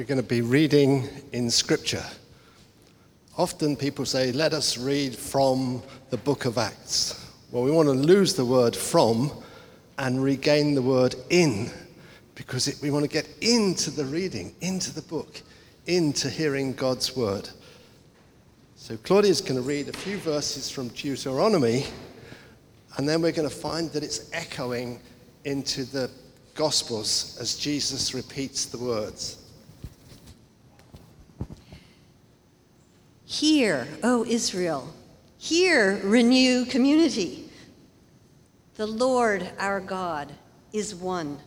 we're going to be reading in Scripture. Often people say, let us read from the book of Acts. Well, we want to lose the word from and regain the word in because it, we want to get into the reading, into the book, into hearing God's word. So Claudia is going to read a few verses from Deuteronomy, and then we're going to find that it's echoing into the Gospels as Jesus repeats the words. Hear, O Israel, hear, renew community. The Lord our God is one.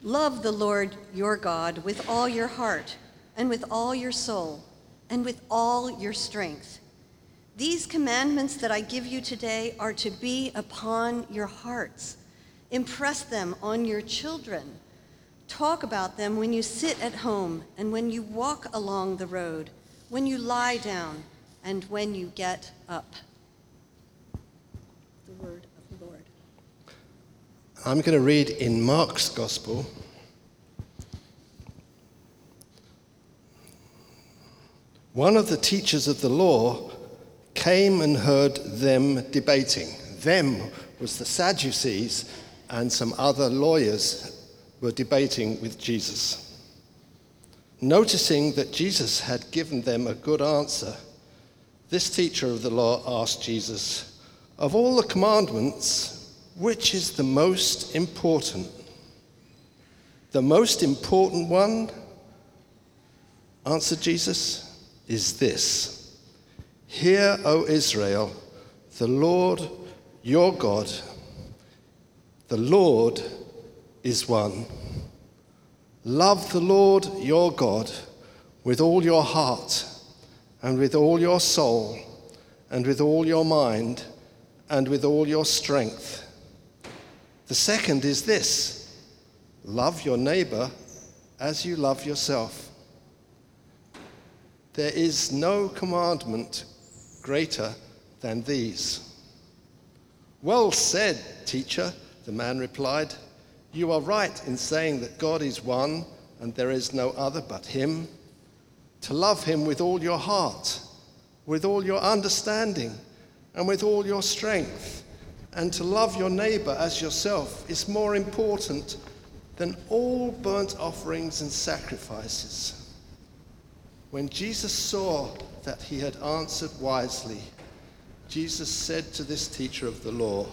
Love the Lord your God with all your heart, and with all your soul, and with all your strength. These commandments that I give you today are to be upon your hearts. Impress them on your children. Talk about them when you sit at home and when you walk along the road when you lie down, and when you get up. The word of the Lord. I'm going to read in Mark's Gospel. One of the teachers of the law came and heard them debating. Them was the Sadducees and some other lawyers were debating with Jesus. Noticing that Jesus had given them a good answer, this teacher of the law asked Jesus, Of all the commandments, which is the most important? The most important one, answered Jesus, is this Hear, O Israel, the Lord your God, the Lord is one. Love the Lord your God with all your heart, and with all your soul, and with all your mind, and with all your strength. The second is this love your neighbor as you love yourself. There is no commandment greater than these. Well said, teacher, the man replied. You are right in saying that God is one and there is no other but Him. To love Him with all your heart, with all your understanding, and with all your strength, and to love your neighbor as yourself is more important than all burnt offerings and sacrifices. When Jesus saw that he had answered wisely, Jesus said to this teacher of the law,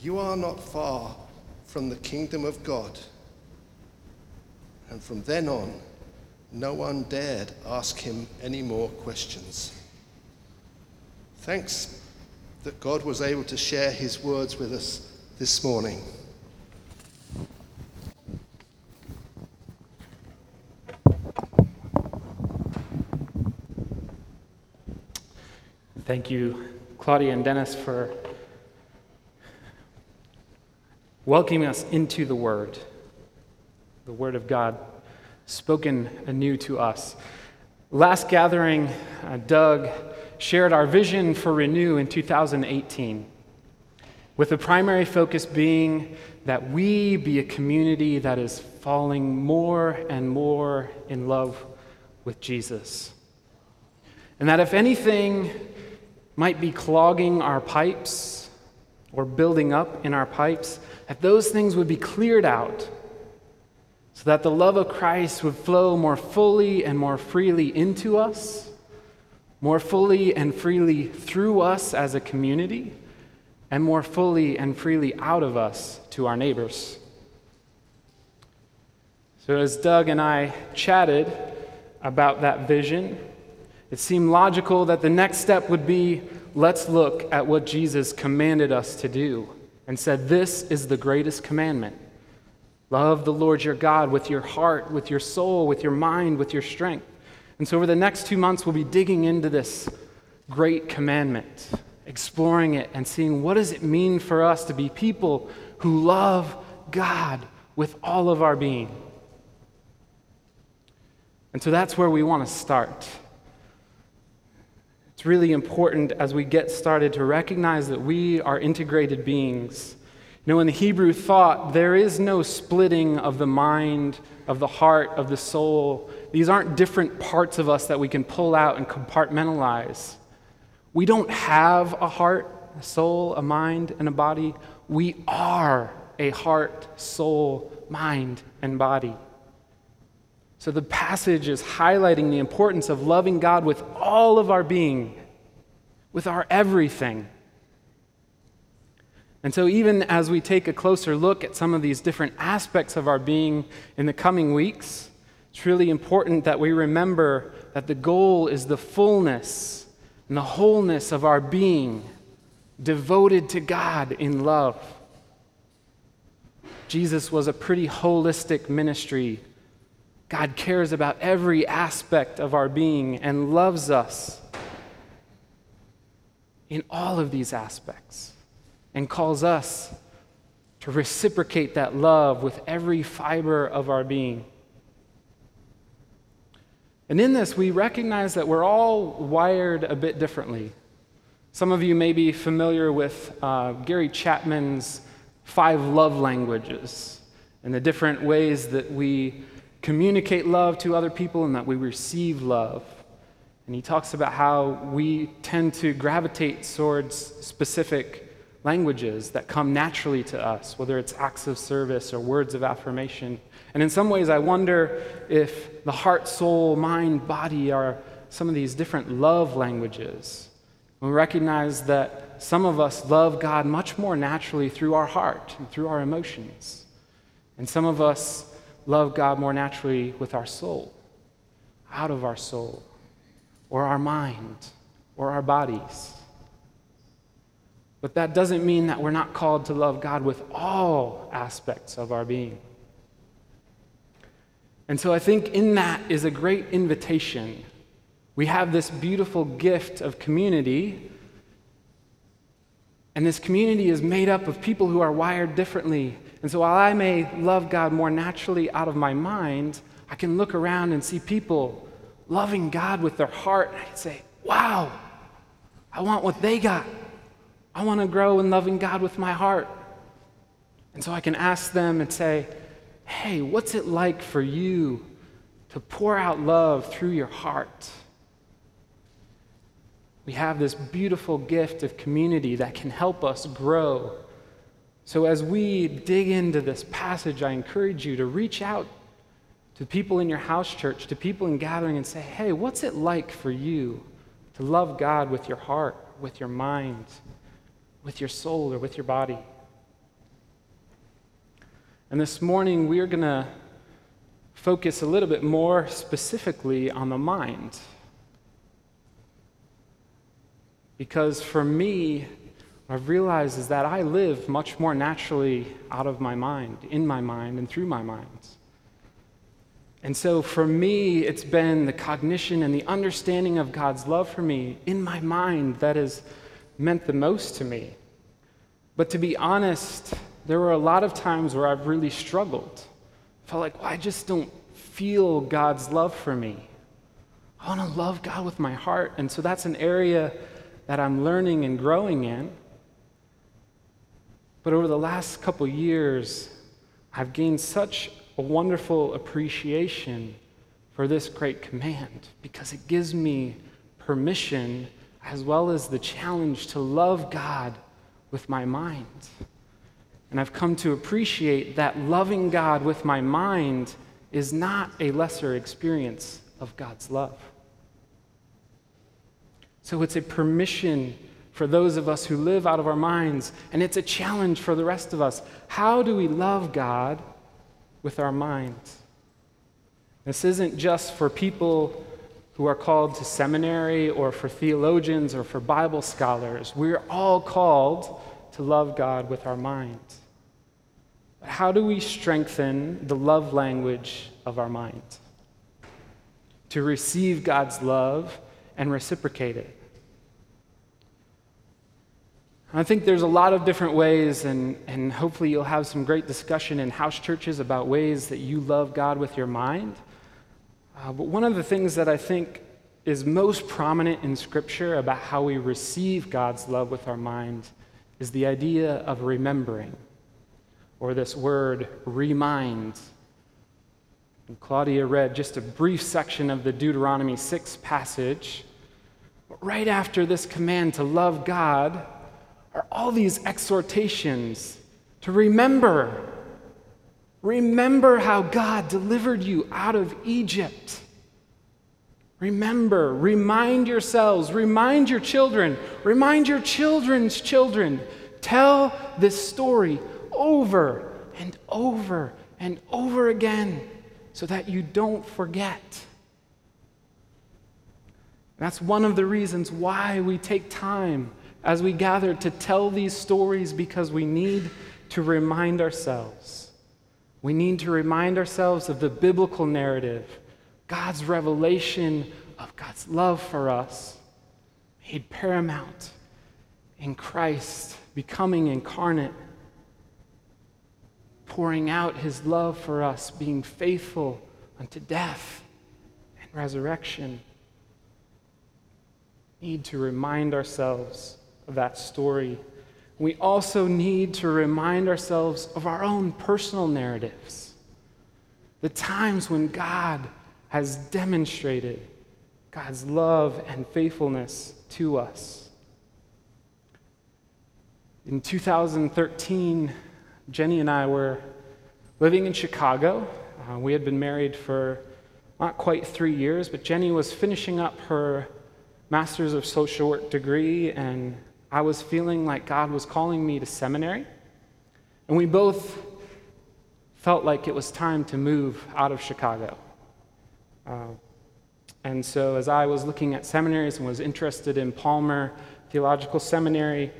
You are not far from the kingdom of God. And from then on, no one dared ask him any more questions. Thanks that God was able to share his words with us this morning. Thank you, Claudia and Dennis, for welcoming us into the Word, the Word of God spoken anew to us. Last gathering, uh, Doug shared our vision for Renew in 2018, with the primary focus being that we be a community that is falling more and more in love with Jesus. And that if anything might be clogging our pipes or building up in our pipes, that those things would be cleared out so that the love of Christ would flow more fully and more freely into us, more fully and freely through us as a community, and more fully and freely out of us to our neighbors. So, as Doug and I chatted about that vision, it seemed logical that the next step would be let's look at what Jesus commanded us to do and said, This is the greatest commandment. Love the Lord your God with your heart, with your soul, with your mind, with your strength. And so, over the next two months, we'll be digging into this great commandment, exploring it, and seeing what does it mean for us to be people who love God with all of our being. And so that's where we want to start. It's really important as we get started to recognize that we are integrated beings You know, in the Hebrew thought, there is no splitting of the mind, of the heart, of the soul. These aren't different parts of us that we can pull out and compartmentalize. We don't have a heart, a soul, a mind, and a body. We are a heart, soul, mind, and body. So the passage is highlighting the importance of loving God with all of our being, with our everything. And so, even as we take a closer look at some of these different aspects of our being in the coming weeks, it's really important that we remember that the goal is the fullness and the wholeness of our being devoted to God in love. Jesus was a pretty holistic ministry. God cares about every aspect of our being and loves us in all of these aspects and calls us to reciprocate that love with every fiber of our being. And in this, we recognize that we're all wired a bit differently. Some of you may be familiar with uh, Gary Chapman's five love languages and the different ways that we communicate love to other people and that we receive love. And he talks about how we tend to gravitate towards specific languages that come naturally to us, whether it's acts of service or words of affirmation. And in some ways, I wonder if the heart, soul, mind, body are some of these different love languages. We recognize that some of us love God much more naturally through our heart and through our emotions. And some of us love God more naturally with our soul, out of our soul, or our mind, or our bodies. But that doesn't mean that we're not called to love God with all aspects of our being. And so I think in that is a great invitation. We have this beautiful gift of community, and this community is made up of people who are wired differently. And so while I may love God more naturally out of my mind, I can look around and see people loving God with their heart, and I can say, wow, I want what they got. I want to grow in loving God with my heart. And so I can ask them and say, hey, what's it like for you to pour out love through your heart? We have this beautiful gift of community that can help us grow. So, as we dig into this passage, I encourage you to reach out to people in your house church, to people in gathering, and say, hey, what's it like for you to love God with your heart, with your mind? with your soul or with your body. And this morning, we are going to focus a little bit more specifically on the mind. Because for me, I've realized is that I live much more naturally out of my mind, in my mind, and through my mind. And so for me, it's been the cognition and the understanding of God's love for me in my mind that has meant the most to me. But to be honest, there were a lot of times where I've really struggled. I felt like, well, I just don't feel God's love for me. I want to love God with my heart. And so that's an area that I'm learning and growing in. But over the last couple years, I've gained such a wonderful appreciation for this great command because it gives me permission as well as the challenge to love God with my mind. And I've come to appreciate that loving God with my mind is not a lesser experience of God's love. So it's a permission for those of us who live out of our minds, and it's a challenge for the rest of us. How do we love God with our minds? This isn't just for people who are called to seminary or for theologians or for Bible scholars. We're all called to love God with our minds. But how do we strengthen the love language of our minds? To receive God's love and reciprocate it. I think there's a lot of different ways, and, and hopefully you'll have some great discussion in house churches about ways that you love God with your mind. Uh, but one of the things that I think is most prominent in Scripture about how we receive God's love with our mind is the idea of remembering. or this word remind. And Claudia read just a brief section of the Deuteronomy 6 passage. Right after this command to love God are all these exhortations to remember. Remember how God delivered you out of Egypt. Remember, remind yourselves, remind your children, remind your children's children. Tell this story over and over and over again so that you don't forget. That's one of the reasons why we take time as we gather to tell these stories because we need to remind ourselves. We need to remind ourselves of the biblical narrative, God's revelation of God's love for us, made paramount in Christ, becoming incarnate, pouring out his love for us, being faithful unto death and resurrection. Need to remind ourselves of that story. We also need to remind ourselves of our own personal narratives. The times when God has demonstrated God's love and faithfulness to us. In 2013, Jenny and I were living in Chicago. Uh, we had been married for not quite three years, but Jenny was finishing up her Master's of Social Work degree, and I was feeling like God was calling me to seminary. And we both felt like it was time to move out of Chicago. Uh, and so, as I was looking at seminaries and was interested in Palmer Theological Seminary,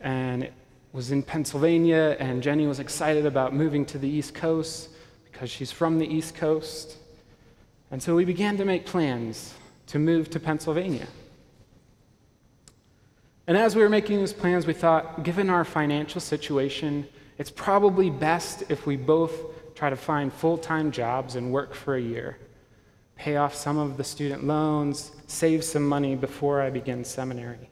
and it was in Pennsylvania, and Jenny was excited about moving to the East Coast because she's from the East Coast. And so we began to make plans to move to Pennsylvania. And as we were making these plans, we thought, given our financial situation, it's probably best if we both try to find full time jobs and work for a year, pay off some of the student loans, save some money before I begin seminary.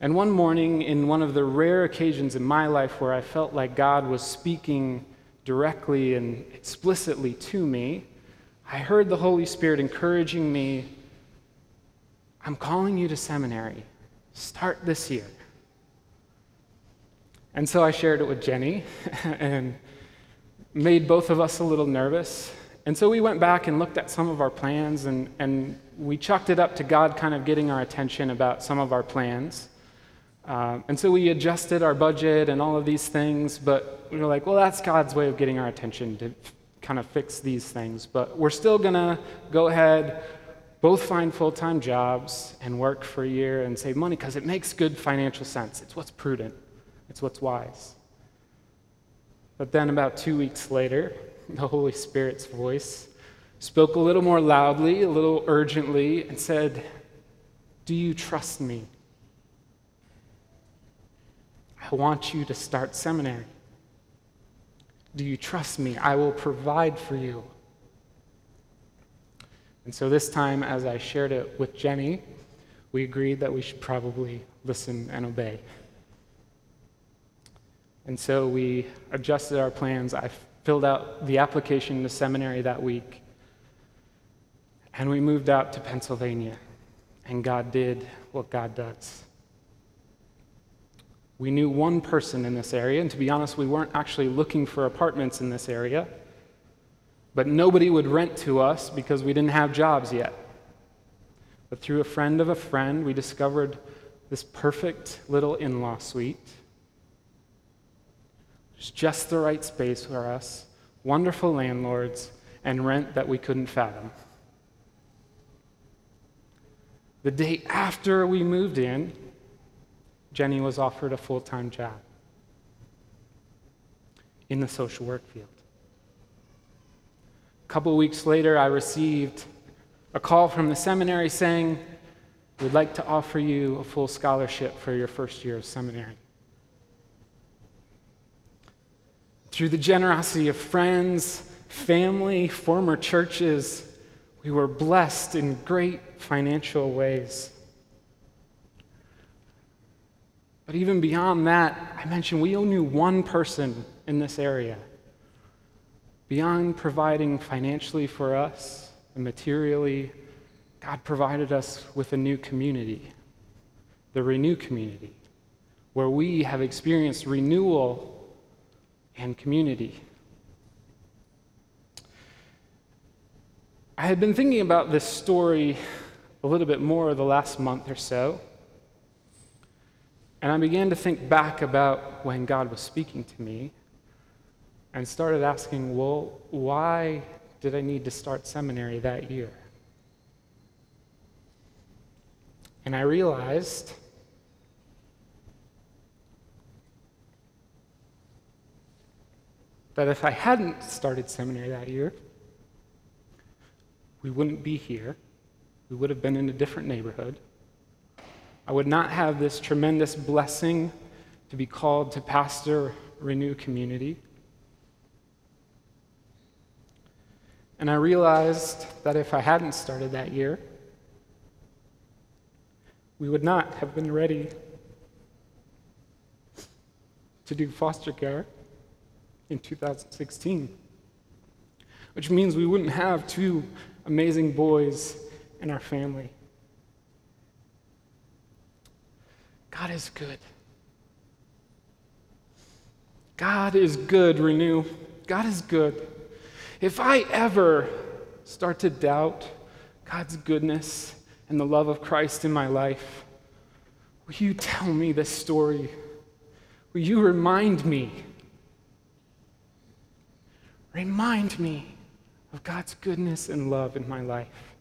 And one morning, in one of the rare occasions in my life where I felt like God was speaking directly and explicitly to me, I heard the Holy Spirit encouraging me I'm calling you to seminary. Start this year. And so I shared it with Jenny and made both of us a little nervous. And so we went back and looked at some of our plans and, and we chucked it up to God kind of getting our attention about some of our plans. Um, and so we adjusted our budget and all of these things, but we were like, well, that's God's way of getting our attention to kind of fix these things. But we're still going to go ahead, both find full time jobs and work for a year and save money because it makes good financial sense. It's what's prudent, it's what's wise. But then, about two weeks later, the Holy Spirit's voice spoke a little more loudly, a little urgently, and said, Do you trust me? I want you to start seminary. Do you trust me? I will provide for you. And so this time, as I shared it with Jenny, we agreed that we should probably listen and obey. And so we adjusted our plans. I filled out the application to seminary that week. And we moved out to Pennsylvania. And God did what God does. We knew one person in this area, and to be honest, we weren't actually looking for apartments in this area. But nobody would rent to us because we didn't have jobs yet. But through a friend of a friend, we discovered this perfect little in law suite. It's just the right space for us, wonderful landlords, and rent that we couldn't fathom. The day after we moved in, Jenny was offered a full time job in the social work field. Couple weeks later, I received a call from the seminary saying, We'd like to offer you a full scholarship for your first year of seminary. Through the generosity of friends, family, former churches, we were blessed in great financial ways. But even beyond that, I mentioned we only knew one person in this area. Beyond providing financially for us and materially, God provided us with a new community, the Renew community, where we have experienced renewal and community. I had been thinking about this story a little bit more the last month or so. And I began to think back about when God was speaking to me and started asking, well, why did I need to start seminary that year? And I realized that if I hadn't started seminary that year, we wouldn't be here. We would have been in a different neighborhood. I would not have this tremendous blessing to be called to pastor Renew Community. And I realized that if I hadn't started that year, we would not have been ready to do foster care in 2016, which means we wouldn't have two amazing boys in our family. God is good. God is good, Renew. God is good. If I ever start to doubt God's goodness and the love of Christ in my life, will you tell me this story? Will you remind me? Remind me of God's goodness and love in my life.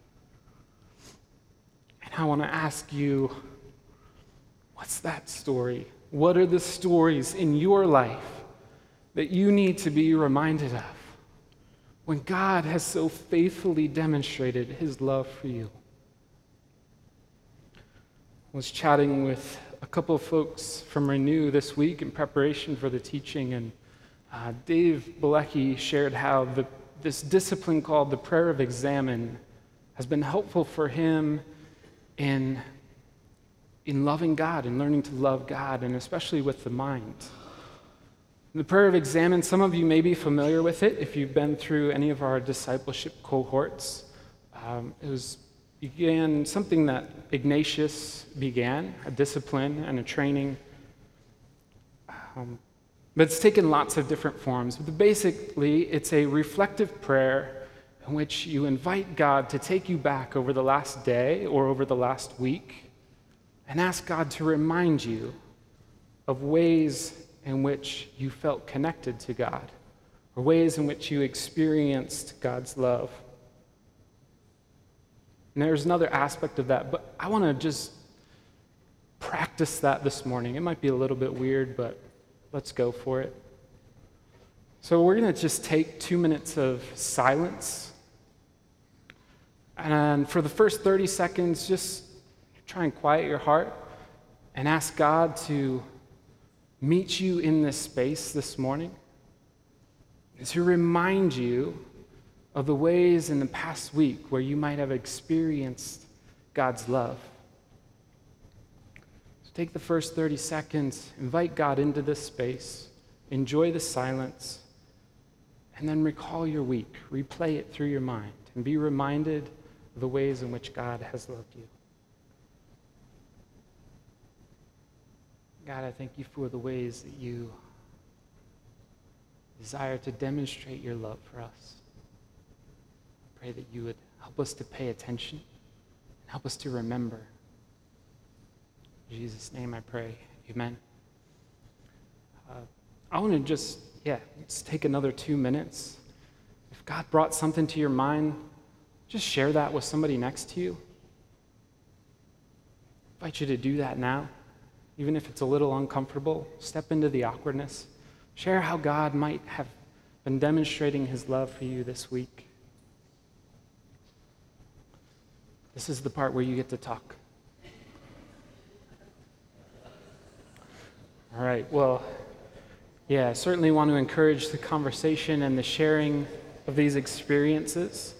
And I want to ask you what's that story? What are the stories in your life that you need to be reminded of when God has so faithfully demonstrated his love for you? I was chatting with a couple of folks from Renew this week in preparation for the teaching, and uh, Dave Bilecki shared how the this discipline called the prayer of examen has been helpful for him in, in loving God and learning to love God, and especially with the mind. The prayer of examen, some of you may be familiar with it if you've been through any of our discipleship cohorts. Um, it was began something that Ignatius began, a discipline and a training. Um, but it's taken lots of different forms. But basically, it's a reflective prayer in which you invite God to take you back over the last day or over the last week and ask God to remind you of ways in which you felt connected to God or ways in which you experienced God's love. And there's another aspect of that, but I want to just practice that this morning. It might be a little bit weird, but Let's go for it. So, we're going to just take two minutes of silence. And for the first 30 seconds, just try and quiet your heart and ask God to meet you in this space this morning, to remind you of the ways in the past week where you might have experienced God's love. So Take the first 30 seconds, invite God into this space, enjoy the silence, and then recall your week. Replay it through your mind and be reminded of the ways in which God has loved you. God, I thank you for the ways that you desire to demonstrate your love for us. I pray that you would help us to pay attention and help us to remember. In Jesus' name I pray. Amen. Uh, I want to just, yeah, let's take another two minutes. If God brought something to your mind, just share that with somebody next to you. I invite you to do that now, even if it's a little uncomfortable. Step into the awkwardness. Share how God might have been demonstrating his love for you this week. This is the part where you get to talk. All right, well, yeah, I certainly want to encourage the conversation and the sharing of these experiences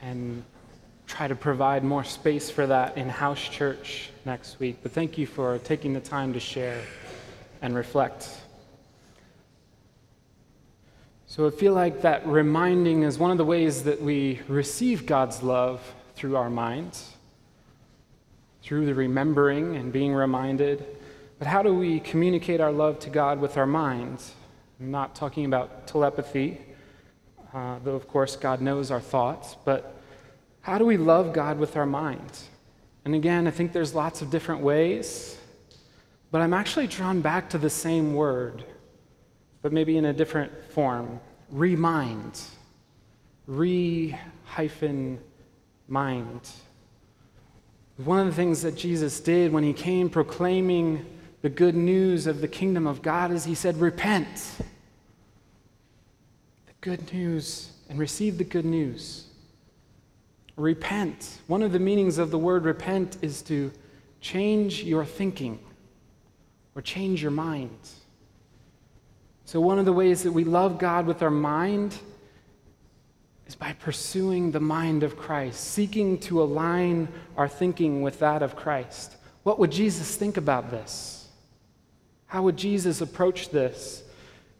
and try to provide more space for that in house church next week. But thank you for taking the time to share and reflect. So I feel like that reminding is one of the ways that we receive God's love through our minds, through the remembering and being reminded. But how do we communicate our love to God with our minds? I'm not talking about telepathy, uh, though of course God knows our thoughts, but how do we love God with our mind? And again, I think there's lots of different ways, but I'm actually drawn back to the same word, but maybe in a different form remind. Re hyphen mind. One of the things that Jesus did when he came proclaiming the good news of the kingdom of God is he said, Repent. The good news, and receive the good news. Repent. One of the meanings of the word repent is to change your thinking or change your mind. So, one of the ways that we love God with our mind is by pursuing the mind of Christ, seeking to align our thinking with that of Christ. What would Jesus think about this? How would Jesus approach this?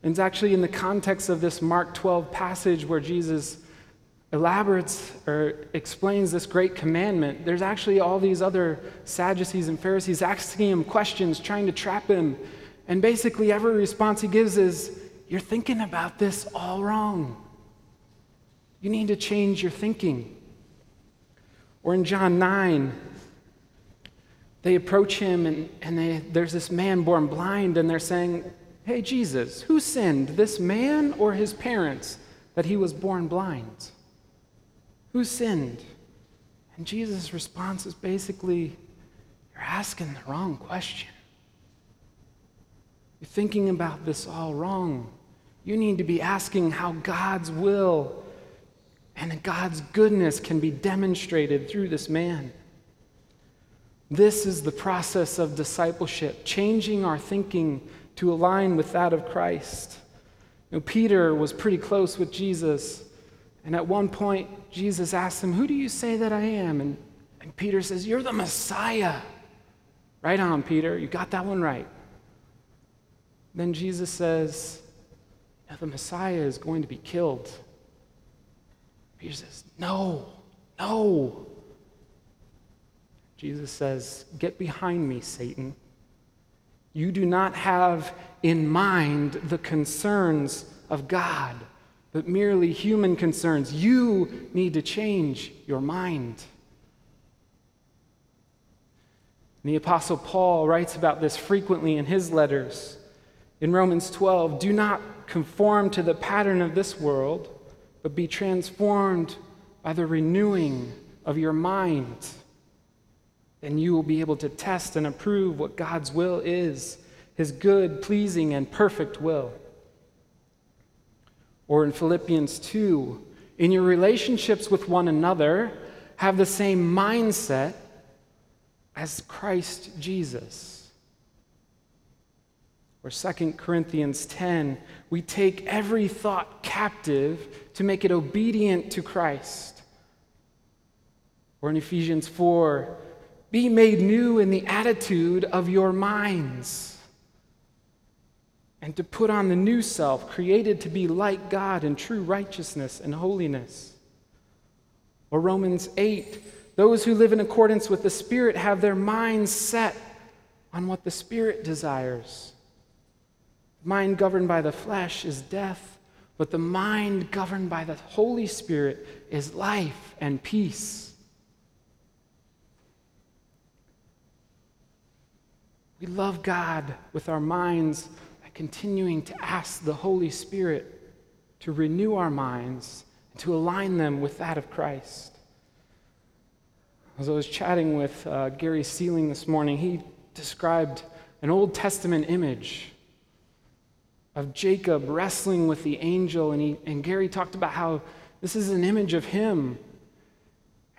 And it's actually in the context of this Mark 12 passage where Jesus elaborates or explains this great commandment, there's actually all these other Sadducees and Pharisees asking him questions, trying to trap him. And basically, every response he gives is, You're thinking about this all wrong. You need to change your thinking. Or in John 9, they approach him and, and they, there's this man born blind, and they're saying, Hey, Jesus, who sinned, this man or his parents, that he was born blind? Who sinned? And Jesus' response is basically, You're asking the wrong question. You're thinking about this all wrong. You need to be asking how God's will and God's goodness can be demonstrated through this man. This is the process of discipleship, changing our thinking to align with that of Christ. Know, Peter was pretty close with Jesus, and at one point, Jesus asks him, Who do you say that I am? And, and Peter says, You're the Messiah. Right on, Peter. You got that one right. Then Jesus says, Now The Messiah is going to be killed. Peter says, No, no. Jesus says, Get behind me, Satan. You do not have in mind the concerns of God but merely human concerns. You need to change your mind. And the Apostle Paul writes about this frequently in his letters. In Romans 12, do not conform to the pattern of this world, but be transformed by the renewing of your mind. Then you will be able to test and approve what God's will is, his good, pleasing, and perfect will. Or in Philippians 2, in your relationships with one another, have the same mindset as Christ Jesus. Or 2 Corinthians 10, we take every thought captive to make it obedient to Christ. Or in Ephesians 4, be made new in the attitude of your minds and to put on the new self, created to be like God in true righteousness and holiness. Or Romans 8, those who live in accordance with the Spirit have their minds set on what the Spirit desires. Mind governed by the flesh is death, but the mind governed by the Holy Spirit is life and peace. We love God with our minds continuing to ask the Holy Spirit to renew our minds and to align them with that of Christ. As I was chatting with uh, Gary Sealing this morning, he described an Old Testament image of Jacob wrestling with the angel, and, he, and Gary talked about how this is an image of him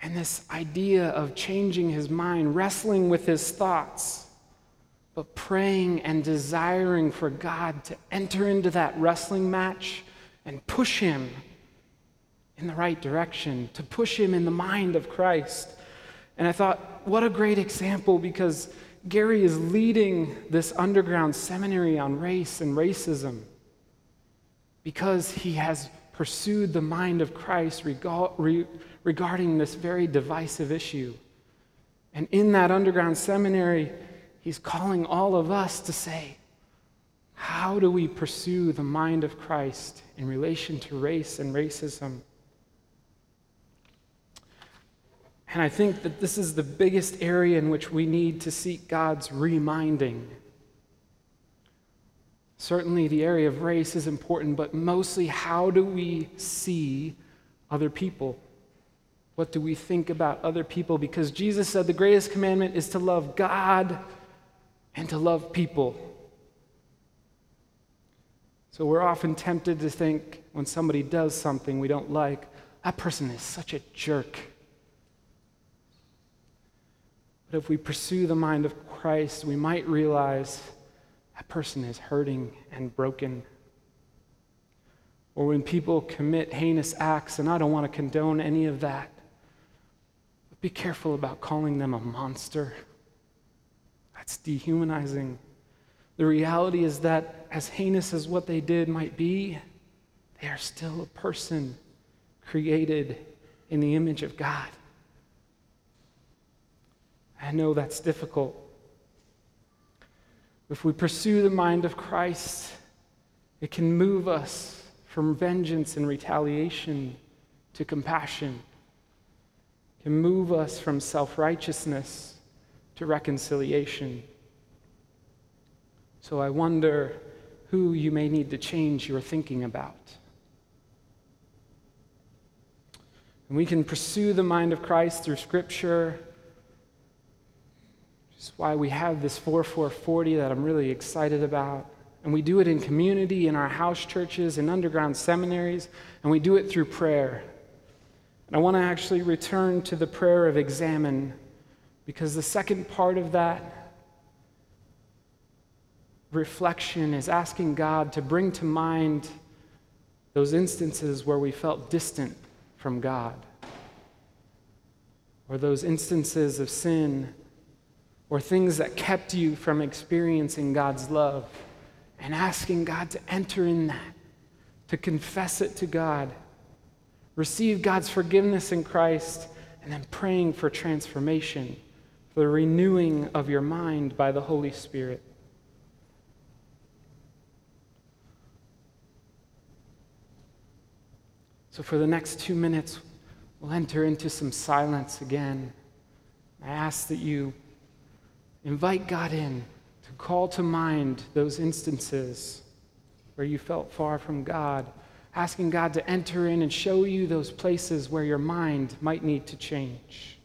and this idea of changing his mind, wrestling with his thoughts but praying and desiring for God to enter into that wrestling match and push him in the right direction, to push him in the mind of Christ. And I thought, what a great example because Gary is leading this underground seminary on race and racism because he has pursued the mind of Christ regarding this very divisive issue. And in that underground seminary, he's calling all of us to say, how do we pursue the mind of Christ in relation to race and racism? And I think that this is the biggest area in which we need to seek God's reminding. Certainly, the area of race is important, but mostly, how do we see other people? What do we think about other people? Because Jesus said the greatest commandment is to love God and to love people. So we're often tempted to think when somebody does something we don't like, that person is such a jerk. But if we pursue the mind of Christ, we might realize that person is hurting and broken. Or when people commit heinous acts, and I don't want to condone any of that, but be careful about calling them a monster. That's dehumanizing. The reality is that, as heinous as what they did might be, they are still a person created in the image of God. I know that's difficult. If we pursue the mind of Christ, it can move us from vengeance and retaliation to compassion. It can move us from self righteousness to reconciliation. So I wonder who you may need to change your thinking about. And we can pursue the mind of Christ through Scripture it's why we have this 4440 that I'm really excited about. And we do it in community, in our house churches, in underground seminaries, and we do it through prayer. And I want to actually return to the prayer of examen, because the second part of that reflection is asking God to bring to mind those instances where we felt distant from God, or those instances of sin. Or things that kept you from experiencing God's love, and asking God to enter in that, to confess it to God, receive God's forgiveness in Christ, and then praying for transformation, for the renewing of your mind by the Holy Spirit. So, for the next two minutes, we'll enter into some silence again. I ask that you Invite God in to call to mind those instances where you felt far from God, asking God to enter in and show you those places where your mind might need to change.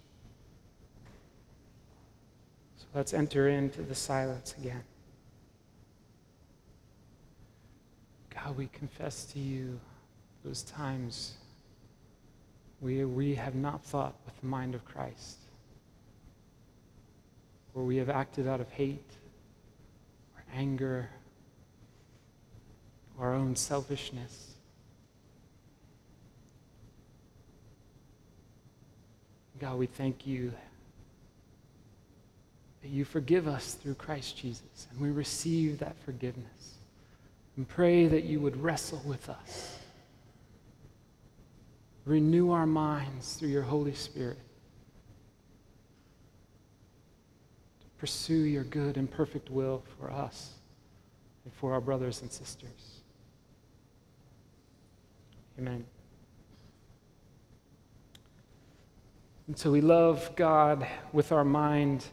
So let's enter into the silence again. God, we confess to you those times we, we have not thought with the mind of Christ where we have acted out of hate or anger, or our own selfishness. God, we thank you that you forgive us through Christ Jesus, and we receive that forgiveness. And pray that you would wrestle with us. Renew our minds through your Holy Spirit. To pursue your good and perfect will for us and for our brothers and sisters. Amen. And so we love God with our mind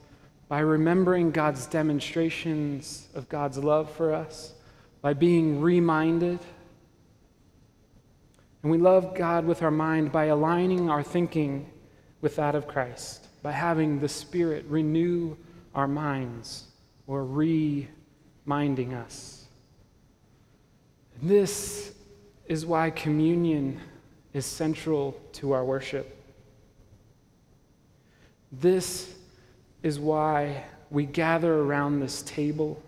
by remembering God's demonstrations of God's love for us, by being reminded. And we love God with our mind by aligning our thinking with that of Christ, by having the Spirit renew our minds or reminding us. This is why communion is central to our worship. This is why we gather around this table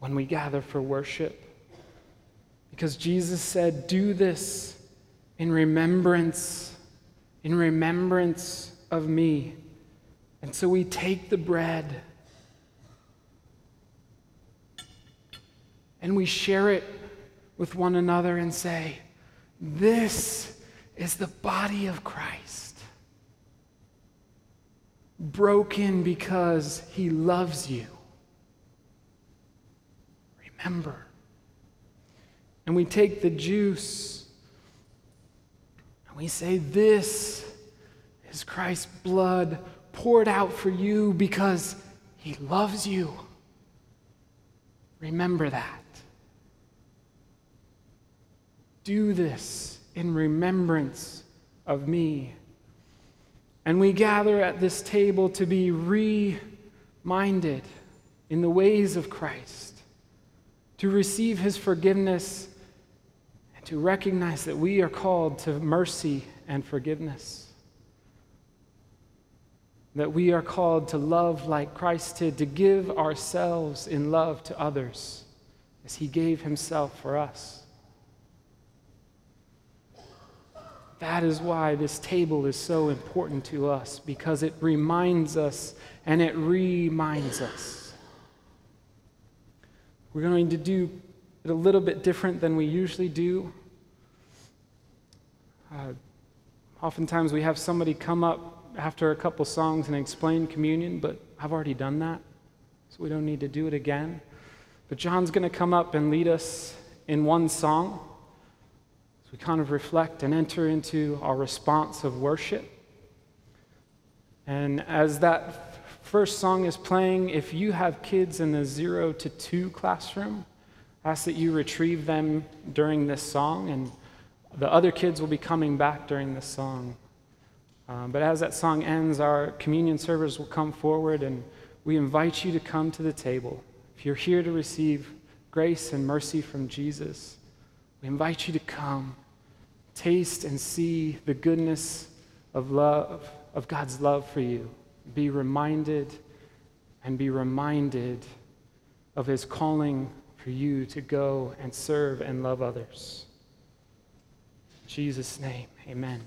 when we gather for worship. Because Jesus said, Do this in remembrance, in remembrance of me. And so we take the bread and we share it with one another and say, This is the body of Christ, broken because he loves you. Remember. And we take the juice and we say, This is Christ's blood poured out for you because he loves you. Remember that. Do this in remembrance of me. And we gather at this table to be reminded in the ways of Christ, to receive his forgiveness, and to recognize that we are called to mercy and forgiveness. That we are called to love like Christ did, to give ourselves in love to others as he gave himself for us. That is why this table is so important to us, because it reminds us and it reminds us. We're going to do it a little bit different than we usually do. Uh, oftentimes we have somebody come up after a couple songs and explain communion, but I've already done that, so we don't need to do it again. But John's going to come up and lead us in one song we kind of reflect and enter into our response of worship. And as that first song is playing, if you have kids in the zero to two classroom, ask that you retrieve them during this song, and the other kids will be coming back during this song. Um, but as that song ends, our communion servers will come forward, and we invite you to come to the table. If you're here to receive grace and mercy from Jesus, we invite you to come taste and see the goodness of love, of God's love for you. Be reminded and be reminded of his calling for you to go and serve and love others. In Jesus' name, amen.